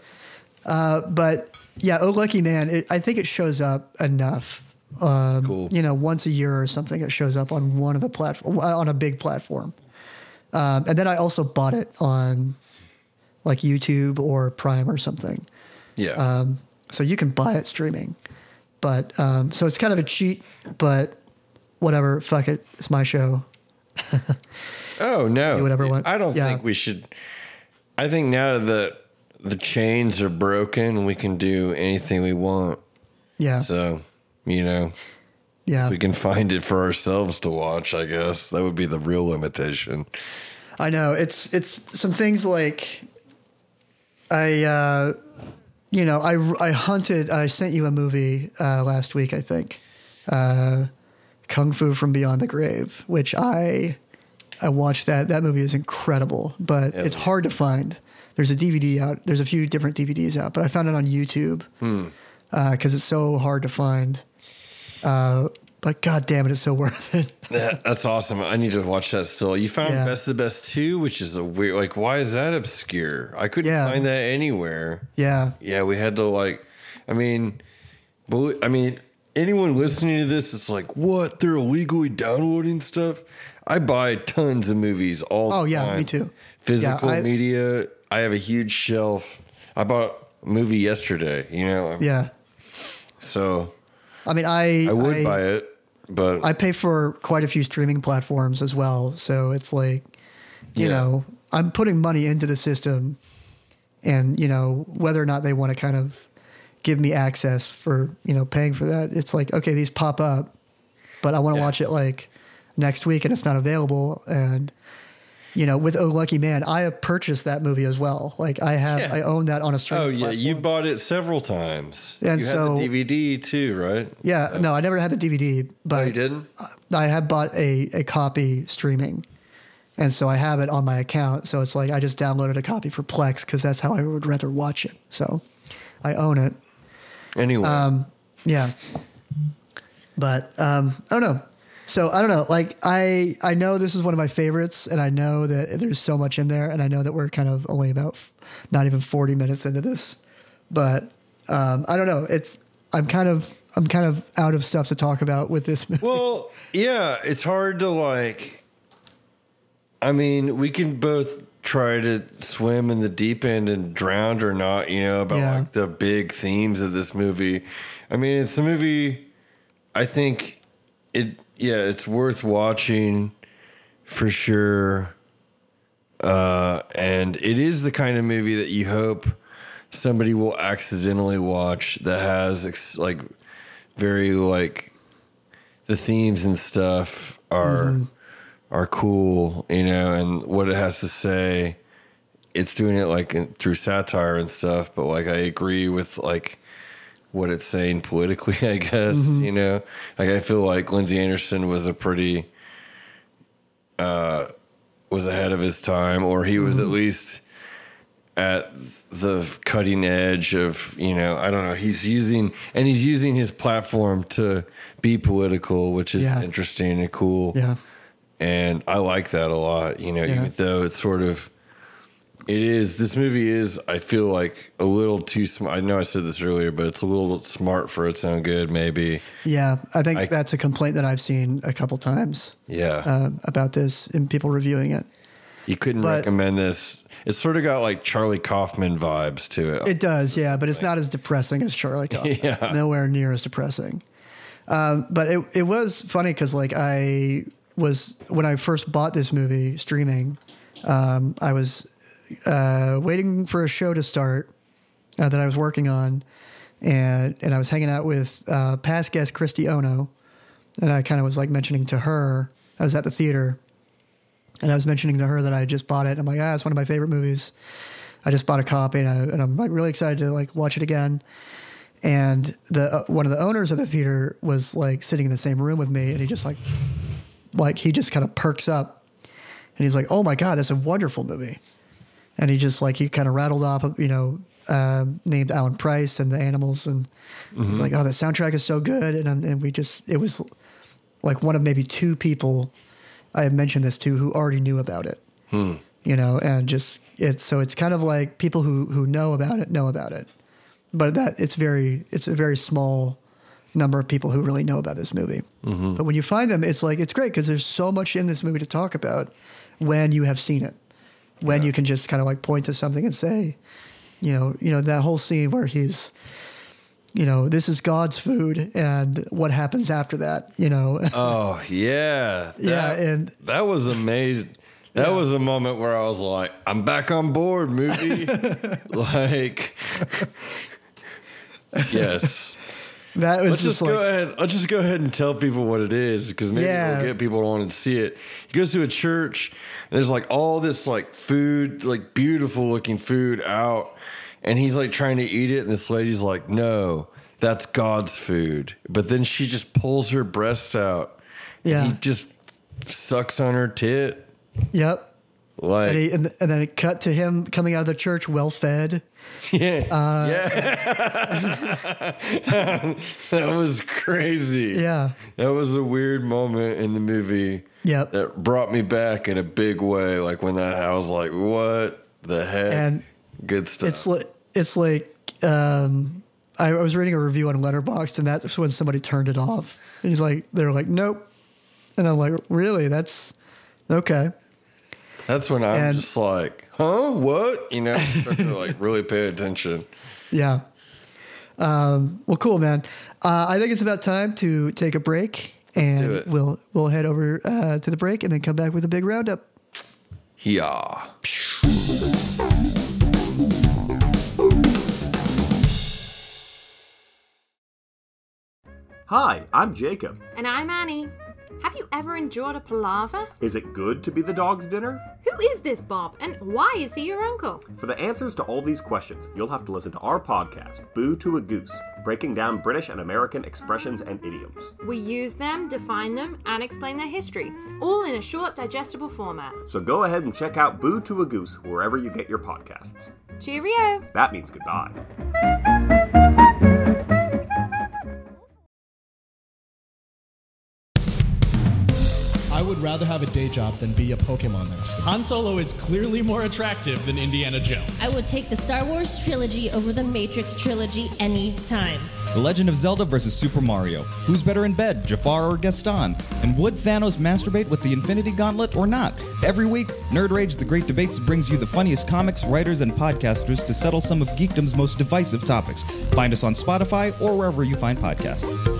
Uh, but yeah, Oh Lucky Man, it, I think it shows up enough. Um, Cool. You know, once a year or something, it shows up on one of the platform on a big platform. Um, and then I also bought it on like YouTube or Prime or something. yeah Um, so you can buy it streaming. But um, so it's kind of a cheat, but whatever. Fuck it. It's my show. Oh no, Do whatever I want. I don't Yeah. think we should. I think now that the chains are broken, we can do anything we want. Yeah. So you know, yeah. we can find it for ourselves to watch. I guess that would be the real limitation. I know it's it's some things like I uh you know I I hunted I sent you a movie uh last week I think uh Kung Fu from Beyond the Grave which I I watched that that movie is incredible but Yeah. it's hard to find there's a DVD out there's a few different DVDs out but I found it on YouTube because it's so hard to find uh but god damn it it's so worth it That, that's awesome. I need to watch that still. You found Yeah. Best of the Best two, which is a weird. Like, why is that obscure? I couldn't Yeah. find that anywhere. yeah Yeah, we had to like. I mean, I mean, anyone listening to this is like, what? They're illegally downloading stuff. I buy tons of movies all. Oh, yeah, me too. Physical Yeah, I- media. I have a huge shelf. I bought a movie yesterday. You know. yeah So I mean I I would buy it, but I pay for quite a few streaming platforms as well. So it's like, you Yeah. know, I'm putting money into the system and, you know, whether or not they want to kind of give me access for, you know, paying for that, it's like, okay, these pop up, but I want to Yeah. watch it like next week and it's not available. And, you know, with Oh Lucky Man, I have purchased that movie as well. Like I have, Yeah. I own that on a streaming Oh yeah, platform. you bought it several times. And you so- had the DVD too, right? Yeah, no, I never had the DVD, but Oh, you didn't? I have bought a, a copy streaming. And so I have it on my account. So it's like I just downloaded a copy for Plex because that's how I would rather watch it. So I own it. Anyway, Um, yeah. But um, I don't know. So I don't know. Like I I know this is one of my favorites, and I know that there's so much in there, and I know that we're kind of only about f- not even 40 minutes into this. But um, I don't know. It's I'm kind of I'm kind of out of stuff to talk about with this movie. Well, yeah, it's hard to like. I mean, we can both try to swim in the deep end and drown or not, you know, about Yeah. like the big themes of this movie. I mean, it's a movie. I think it. Yeah, it's worth watching for sure. Uh, and it is the kind of movie that you hope somebody will accidentally watch that has ex- like very like the themes and stuff are are cool, you know, and what it has to say. It's doing it like in, through satire and stuff, but like I agree with like what it's saying politically. I guess you know, like I feel like Lindsay Anderson was a pretty uh was ahead of his time, or he was at least at the cutting edge of you know I don't know he's using and he's using his platform to be political which is Yeah. interesting and cool yeah. and I like that a lot you know Yeah. even though it's sort of it is this movie is I feel like a little too smart I know I said this earlier but it's a little smart for its own good maybe Yeah, I think I- that's a complaint that I've seen a couple times yeah um, about this and people reviewing it. you couldn't but- recommend this it's sort of got like Charlie Kaufman vibes to it, It does, yeah, but it's not as depressing as Charlie Kaufman. Yeah. Nowhere near as depressing. Um, but it it was funny because like I was when I first bought this movie streaming, um, I was uh, waiting for a show to start uh, that I was working on, and and I was hanging out with uh, past guest Christy Ono, and I kind of was like mentioning to her I was at the theater, and I was mentioning to her that I had just bought it. I'm like, ah, it's one of my favorite movies. I just bought a copy, and, I, I'm like really excited to like watch it again. And the uh, one of the owners of the theater was like sitting in the same room with me, and he just like, like he just kind of perks up, and he's like, "Oh my god, that's a wonderful movie," and he just like he kind of rattled off, you know, um, named Alan Price and the animals, and he's like, "Oh, the soundtrack is so good," and um, and we just it was like one of maybe two people I had mentioned this to who already knew about it, you know, and just it's so it's kind of like people who who know about it know about it, but that it's very it's a very small number of people who really know about this movie. But when you find them, it's like it's great because there's so much in this movie to talk about when you have seen it, when you can just kind of like point to something and say, you know, you know that whole scene where he's you know, this is God's food, and what happens after that, you know. Oh yeah, Yeah, and- that was amazing. That Yeah. was a moment where I was like, "I'm back on board, movie." like, yes. That was Let's just just like, go ahead. Let's just go ahead and tell people what it is because maybe Yeah. it'll get people to want to see it. He goes to a church and there's like all this like food, like beautiful looking food out, and he's like trying to eat it, and this lady's like, "No, that's God's food." But then she just pulls her breasts out. Yeah. he just sucks on her tit. yep. Like, And, he, and, and then it cut to him coming out of the church well fed. yeah, Uh, yeah. that was crazy. Yeah. That was a weird moment in the movie. Yep. That brought me back in a big way. Like when that, I was like, what the heck? And Good stuff. It's like it's like um, I was reading a review on Letterboxd, and that's when somebody turned it off. And he's like, they're like, nope. And I'm like, really? That's okay. That's when I'm and- just like, huh? What? You know, to like really pay attention. Yeah. Um, well, cool, man. Uh, I think it's about time to take a break, do and it. we'll we'll head over uh, to the break, and then come back with a big roundup. Yeah. Hi, I'm Jacob. And I'm Annie. Have you ever enjoyed a palaver? Is it good to be the dog's dinner? Who is this Bob, and why is he your uncle? For the answers to all these questions, you'll have to listen to our podcast, Boo to a Goose, breaking down British and American expressions and idioms. We use them, define them, and explain their history, all in a short, digestible format. So go ahead and check out Boo to a Goose wherever you get your podcasts. Cheerio! That means goodbye. Would rather have a day job than be a Pokemon master. Han Solo is clearly more attractive than Indiana Jones. I would take the Star Wars trilogy over the Matrix trilogy any time. The Legend of Zelda versus Super Mario. Who's better in bed, Jafar or Gaston? And would Thanos masturbate with the Infinity Gauntlet or not? Every week, Nerd Rage The Great Debates brings you the funniest comics, writers, and podcasters to settle some of geekdom's most divisive topics. Find us on Spotify or wherever you find podcasts.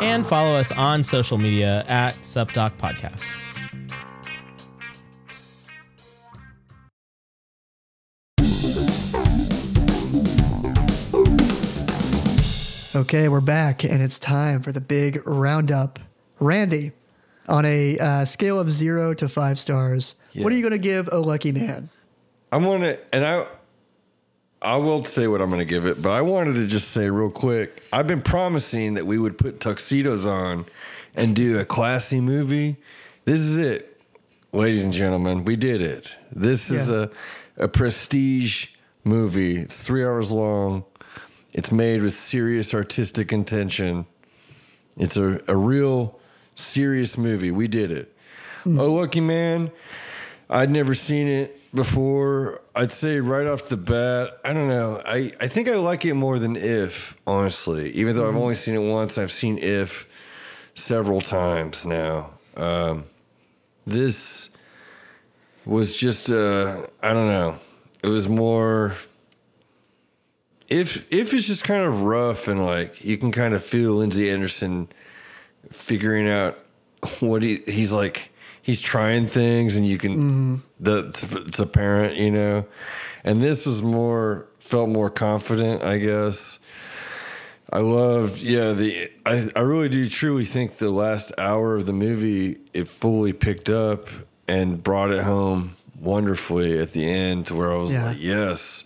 And follow us on social media at SupDoc Podcast. Okay, we're back, and it's time for the big roundup. Randy, on a uh, scale of zero to five stars, what are you going to give a lucky man? I'm want to, and I, I will say what I'm going to give it, but I wanted to just say real quick. I've been promising that we would put tuxedos on and do a classy movie. This is it, ladies and gentlemen. We did it. This is Yeah. a a prestige movie. It's three hours long. It's made with serious artistic intention. It's a, a real serious movie. We did it. Hmm. Oh, Lucky Man. I'd never seen it before. I'd say right off the bat, I don't know. I, I think I like it more than If, honestly. Even though I've only seen it once, I've seen If several times now. Um, this was just, uh, I don't know. It was more. If if it's just kind of rough and like you can kind of feel Lindsay Anderson figuring out what he he's like he's trying things and you can mm-hmm. the it's, it's apparent you know and this was more felt more confident i guess i loved yeah the i i really do truly think the last hour of the movie it fully picked up and brought it home wonderfully at the end to where I was Yeah. like, yes,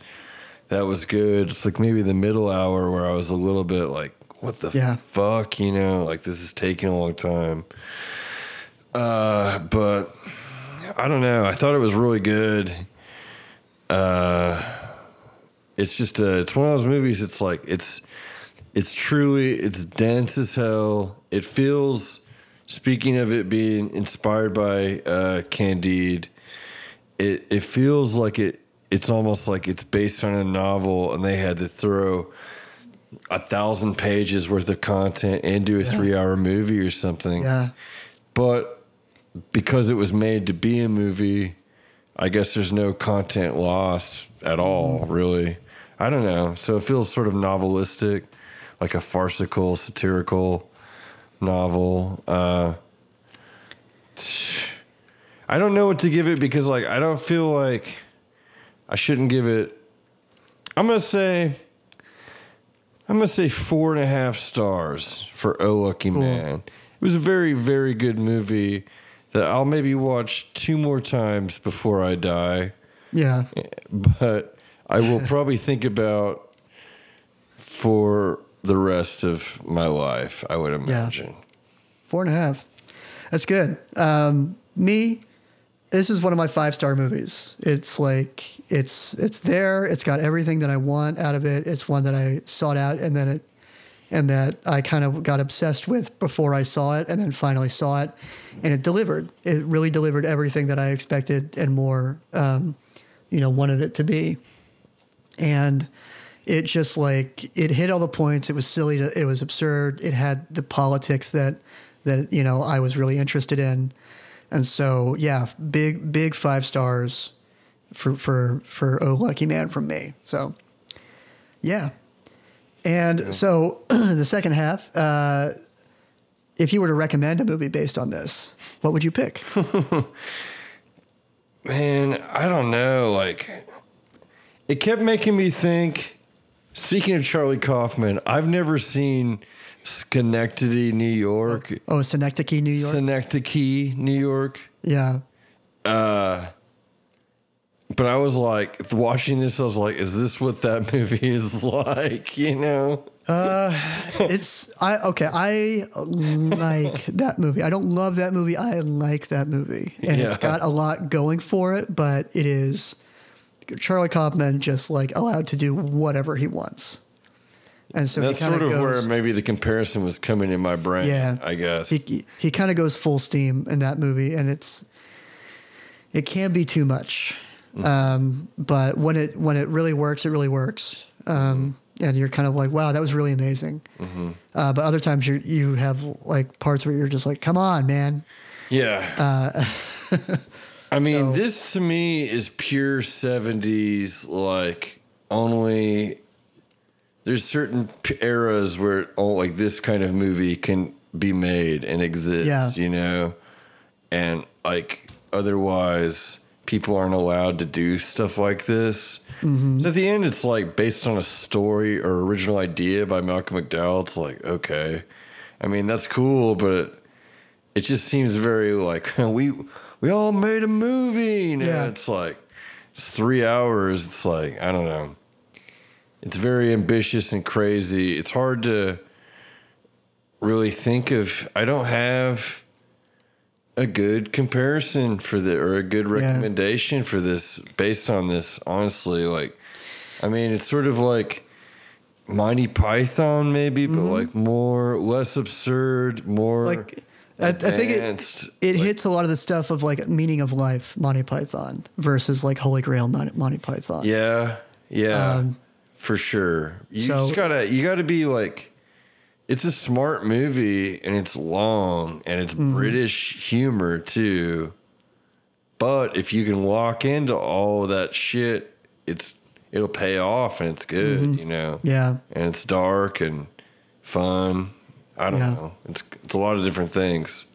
that was good. It's like maybe the middle hour where I was a little bit like, what the Yeah. fuck, you know, like this is taking a long time. Uh, but I don't know. I thought it was really good. Uh, it's just uh it's one of those movies. It's like it's it's truly it's dense as hell. It feels. Speaking of it being inspired by uh, Candide, it it feels like it. It's almost like it's based on a novel, and they had to throw a thousand pages worth of content into a Yeah. three-hour movie or something. Yeah. But because it was made to be a movie, I guess there's no content lost at all, really. I don't know. So it feels sort of novelistic, like a farcical, satirical novel. Uh, I don't know what to give it because, like, I don't feel like I shouldn't give it. I'm gonna say. I'm gonna say four and a half stars for Oh Lucky Man. It was a very, very good movie that I'll maybe watch two more times before I die. Yeah. But I will probably think about for the rest of my life, I would imagine. Four and a half. That's good. Um, me, this is one of my five star movies. It's like it's it's there. It's got everything that I want out of it. It's one that I sought out and then it and that I kind of got obsessed with before I saw it and then finally saw it and it delivered. It really delivered everything that I expected and more um, you know, wanted it to be. And it just like it hit all the points. It was silly. To, it was absurd. It had the politics that that you know I was really interested in, and so yeah, big big five stars for for for Oh Lucky Man from me. So yeah, and so the second half. Uh, if you were to recommend a movie based on this, what would you pick? Man, I don't know. Like, it kept making me think. Speaking of Charlie Kaufman, I've never seen Schenectady, New York. Oh, Schenectady, New York. Schenectady, New York. yeah, Uh, but I was like, watching this, I was like, is this what that movie is like? You know? Uh, it's I okay. I like that movie. I don't love that movie. I like that movie, and it's got a lot going for it. But it is Charlie Kaufman just like allowed to do whatever he wants, and so That's he sort of goes, where maybe the comparison was coming in my brain. Yeah. I guess. he he kind of goes full steam in that movie, and it's it can be too much. Um, but when it when it really works, it really works. Um, and you're kind of like, wow, that was really amazing. Uh, but other times you you have like parts where you're just like, come on, man. Yeah. Uh, I mean, this to me is pure 70s, like only there's certain p- eras where oh, like this kind of movie can be made and exist, Yeah. you know? And like otherwise, people aren't allowed to do stuff like this. Mm-hmm. So at the end, it's like based on a story or original idea by Malcolm McDowell. It's like, okay. I mean, that's cool, but it just seems very like we we all made a movie. Know? Yeah. It's like it's three hours. It's like I don't know. It's very ambitious and crazy. It's hard to really think of. I don't have a good comparison for the or a good recommendation for this based on this. Honestly, like I mean, it's sort of like. Monty Python, maybe, but like more, less absurd, more Mm-hmm. Like I, I think it it hits a lot of the stuff of like meaning of life, Monty Python versus like Holy Grail Mon- Monty Python. Yeah, yeah, Um, for sure. You so- just gotta, you gotta be like, it's a smart movie and it's long and it's Mm-hmm. British humor too. But if you can walk into all that shit, it's it'll pay off and it's good, you know. Mm-hmm. Yeah. and it's dark and fun. I don't Yeah. know. It's it's a lot of different things.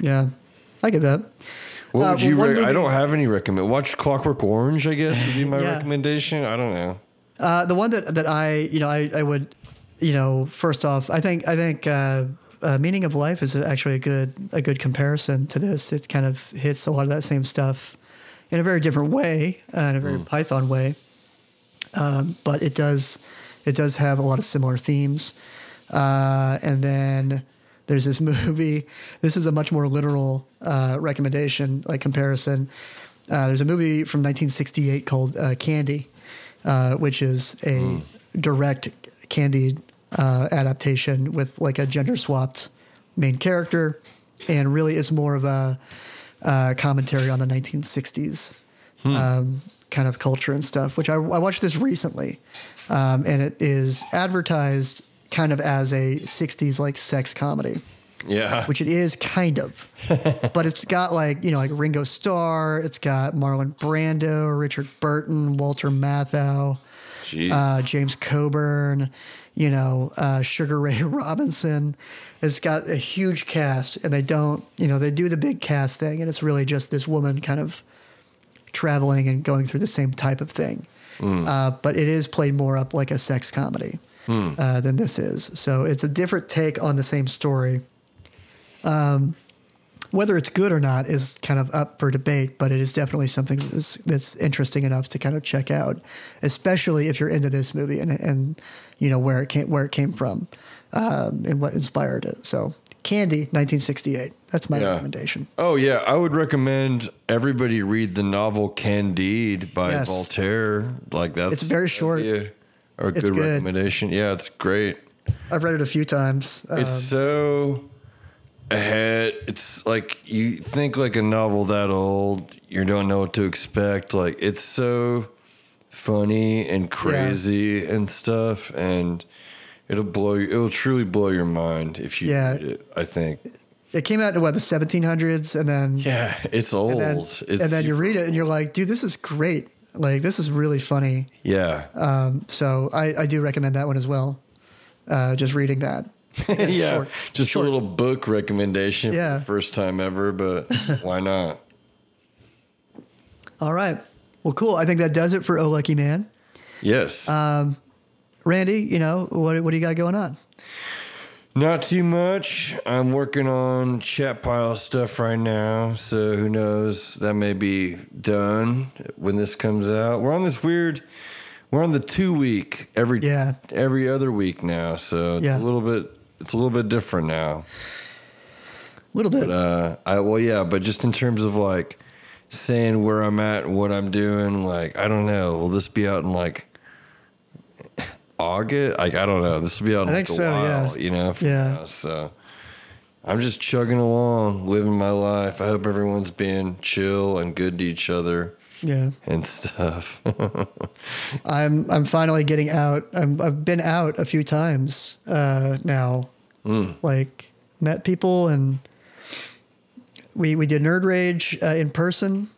Yeah, I get that. What Uh, would you? well, Rec- I don't have any recommend. Watch Clockwork Orange. I guess would be my Yeah. recommendation. I don't know. Uh, the one that, that I, you know, I, I would, you know, first off, I think, I think, uh, uh, Meaning of Life is actually a good a good comparison to this. It kind of hits a lot of that same stuff in a very different way, uh, in a very Python way. Um, but it does it does have a lot of similar themes. Uh, and then there's this movie. This is a much more literal uh, recommendation, like comparison. Uh, there's a movie from 1968 called uh, Candy, uh, which is a direct Candy uh, adaptation with like a gender swapped main character, and really is more of a uh, commentary on the 1960s um, kind of culture and stuff. Which I, I watched this recently, um, and it is advertised kind of as a 60s like sex comedy Yeah. which it is kind of. but it's got like, you know, like Ringo Starr, it's got Marlon Brando, Richard Burton, Walter Matthau, uh, James Coburn, you know, uh, Sugar Ray Robinson. It's got a huge cast, and they don't, you know, they do the big cast thing, and it's really just this woman kind of traveling and going through the same type of thing. Uh, but it is played more up like a sex comedy uh, than this is. So it's a different take on the same story. Um, whether it's good or not is kind of up for debate, but it is definitely something that's, that's interesting enough to kind of check out, especially if you're into this movie and, and you know where it came where it came from um, and what inspired it. So, Candy, 1968. That's my Yeah. recommendation. Oh yeah, I would recommend everybody read the novel Candide by Yes. Voltaire. Like that's It's very short. Yeah, or a good, good. recommendation. Yeah, it's great. I've read it a few times. Um, It's so ahead. It's like you think like a novel that old, you don't know what to expect. Like it's so funny and crazy and stuff, and it'll blow. you- It'll truly blow your mind if you Yeah. read it. I think. it came out in what the 1700s, and then Yeah, it's old. and then, it's and then you read it and you're like, dude, this is great. Like this is really funny. Yeah. Um, so I, I do recommend that one as well. Uh, just reading that. yeah, short. just Short. a little book recommendation Yeah. for the first time ever, but why not? All right. Well, cool. I think that does it for Oh Lucky Man. Yes. Um, Randy, you know, what, what do you got going on? Not too much. I'm working on chat pile stuff right now, so who knows? That may be done when this comes out. We're on this weird. We're on the two week every Yeah. every other week now, so it's Yeah. a little bit it's a little bit different now. A little bit. But uh, I well, yeah, but just in terms of like saying where I'm at and what I'm doing, like I don't know. Will this be out in like August? Like I don't know. This will be out in I like think a so, yeah. you know. Yeah. now, so I'm just chugging along, living my life. I hope everyone's being chill and good to each other yeah. and stuff. I'm I'm finally getting out. I'm, I've been out a few times uh, now. Hmm. Like met people and we we did Nerd Rage uh, in person.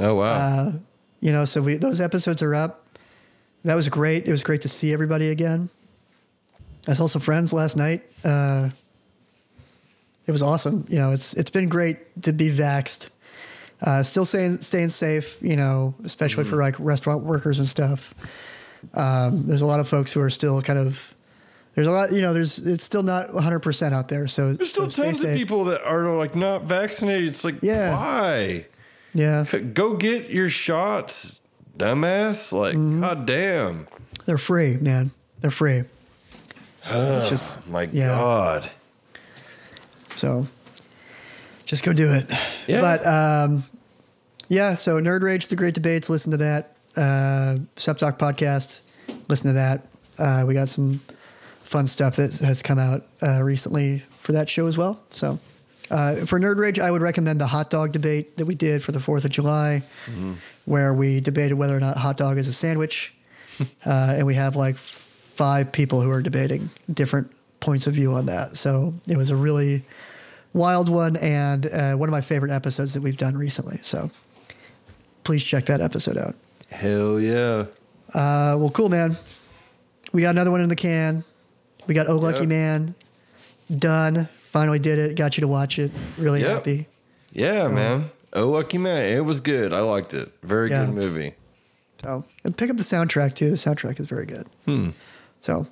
oh wow. Uh, you know, so we those episodes are up. That was great. It was great to see everybody again. I saw some friends last night. Uh, it was awesome. You know, it's it's been great to be vaxxed. Uh, still staying staying safe. You know, especially for like restaurant workers and stuff. Um, there's a lot of folks who are still kind of. There's a lot. You know, there's it's still not 100 percent out there. So There's still so tons of people that are like not vaccinated. It's like Yeah. why? Yeah, Go get your shots, dumbass. Like, Mm-hmm. god damn. they're free, man. They're free. It's just My yeah. God. So just go do it. Yeah. But um, yeah, so Nerd Rage, The Great Debates, listen to that. Uh, SupDoc Podcast, listen to that. Uh, we got some fun stuff that has come out uh, recently for that show as well. So uh, for Nerd Rage, I would recommend the hot dog debate that we did for the 4th of July, where we debated whether or not hot dog is a sandwich. uh, and we have like five people who are debating different points of view on that. So it was a really wild one and uh, one of my favorite episodes that we've done recently. So please check that episode out. Hell yeah. Uh, well, cool, man. We got another one in the can. We got Oh Lucky Yep. Man done. Finally did it. Got you to watch it. Really Yep. happy. Yeah, man. Oh, lucky man. It was good. I liked it. Very Yeah. good movie. So and pick up the soundtrack too. The soundtrack is very good. Hmm. So,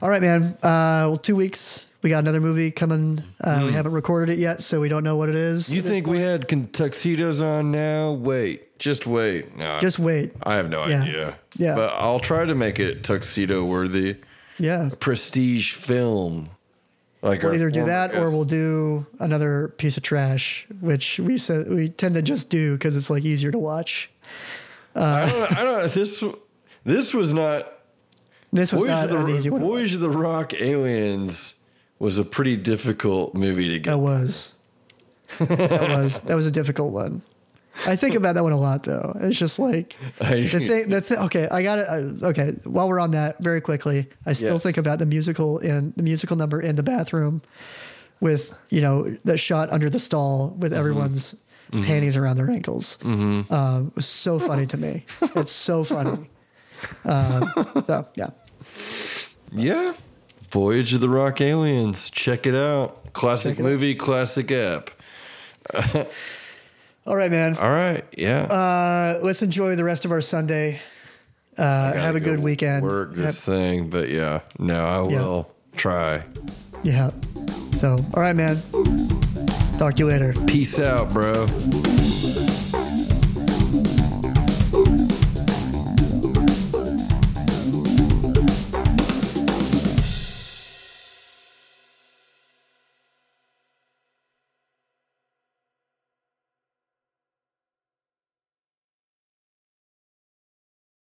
all right, man. Uh, well, two weeks We got another movie coming. Uh, We haven't recorded it yet, so we don't know what it is. Hmm. You think we had tuxedos on now? Wait, just wait. No, Just wait. I have no Yeah. idea. Yeah. but I'll try to make it tuxedo worthy. Yeah. Prestige film. Like We'll either do that or we'll do another piece of trash, which we said we tend to just do because it's like easier to watch. I don't. I don't. This. This was not. This was Voyage not the an easy one. Voyage of the Rock Aliens was a pretty difficult movie to get. That was. that was that was a difficult one. I think about that one a lot though. It's just like the thing. The thi- okay, I got it. Okay, while we're on that, very quickly, I still Yes. think about the musical in the musical number in the bathroom, with you know that shot under the stall Mm-hmm. with everyone's panties around their ankles. Um, it was so funny to me. It's so funny. Um, so yeah, Yeah. Voyage of the Rock Aliens. Check it out. Classic it out. movie, classic app. all right, man. All right. Yeah. Uh, let's enjoy the rest of our Sunday. Uh, have a Gotta good weekend. Work this Have- thing, but yeah. No, I Yeah. will try. Yeah. So, all right, man. Talk to you later. Peace out, bro.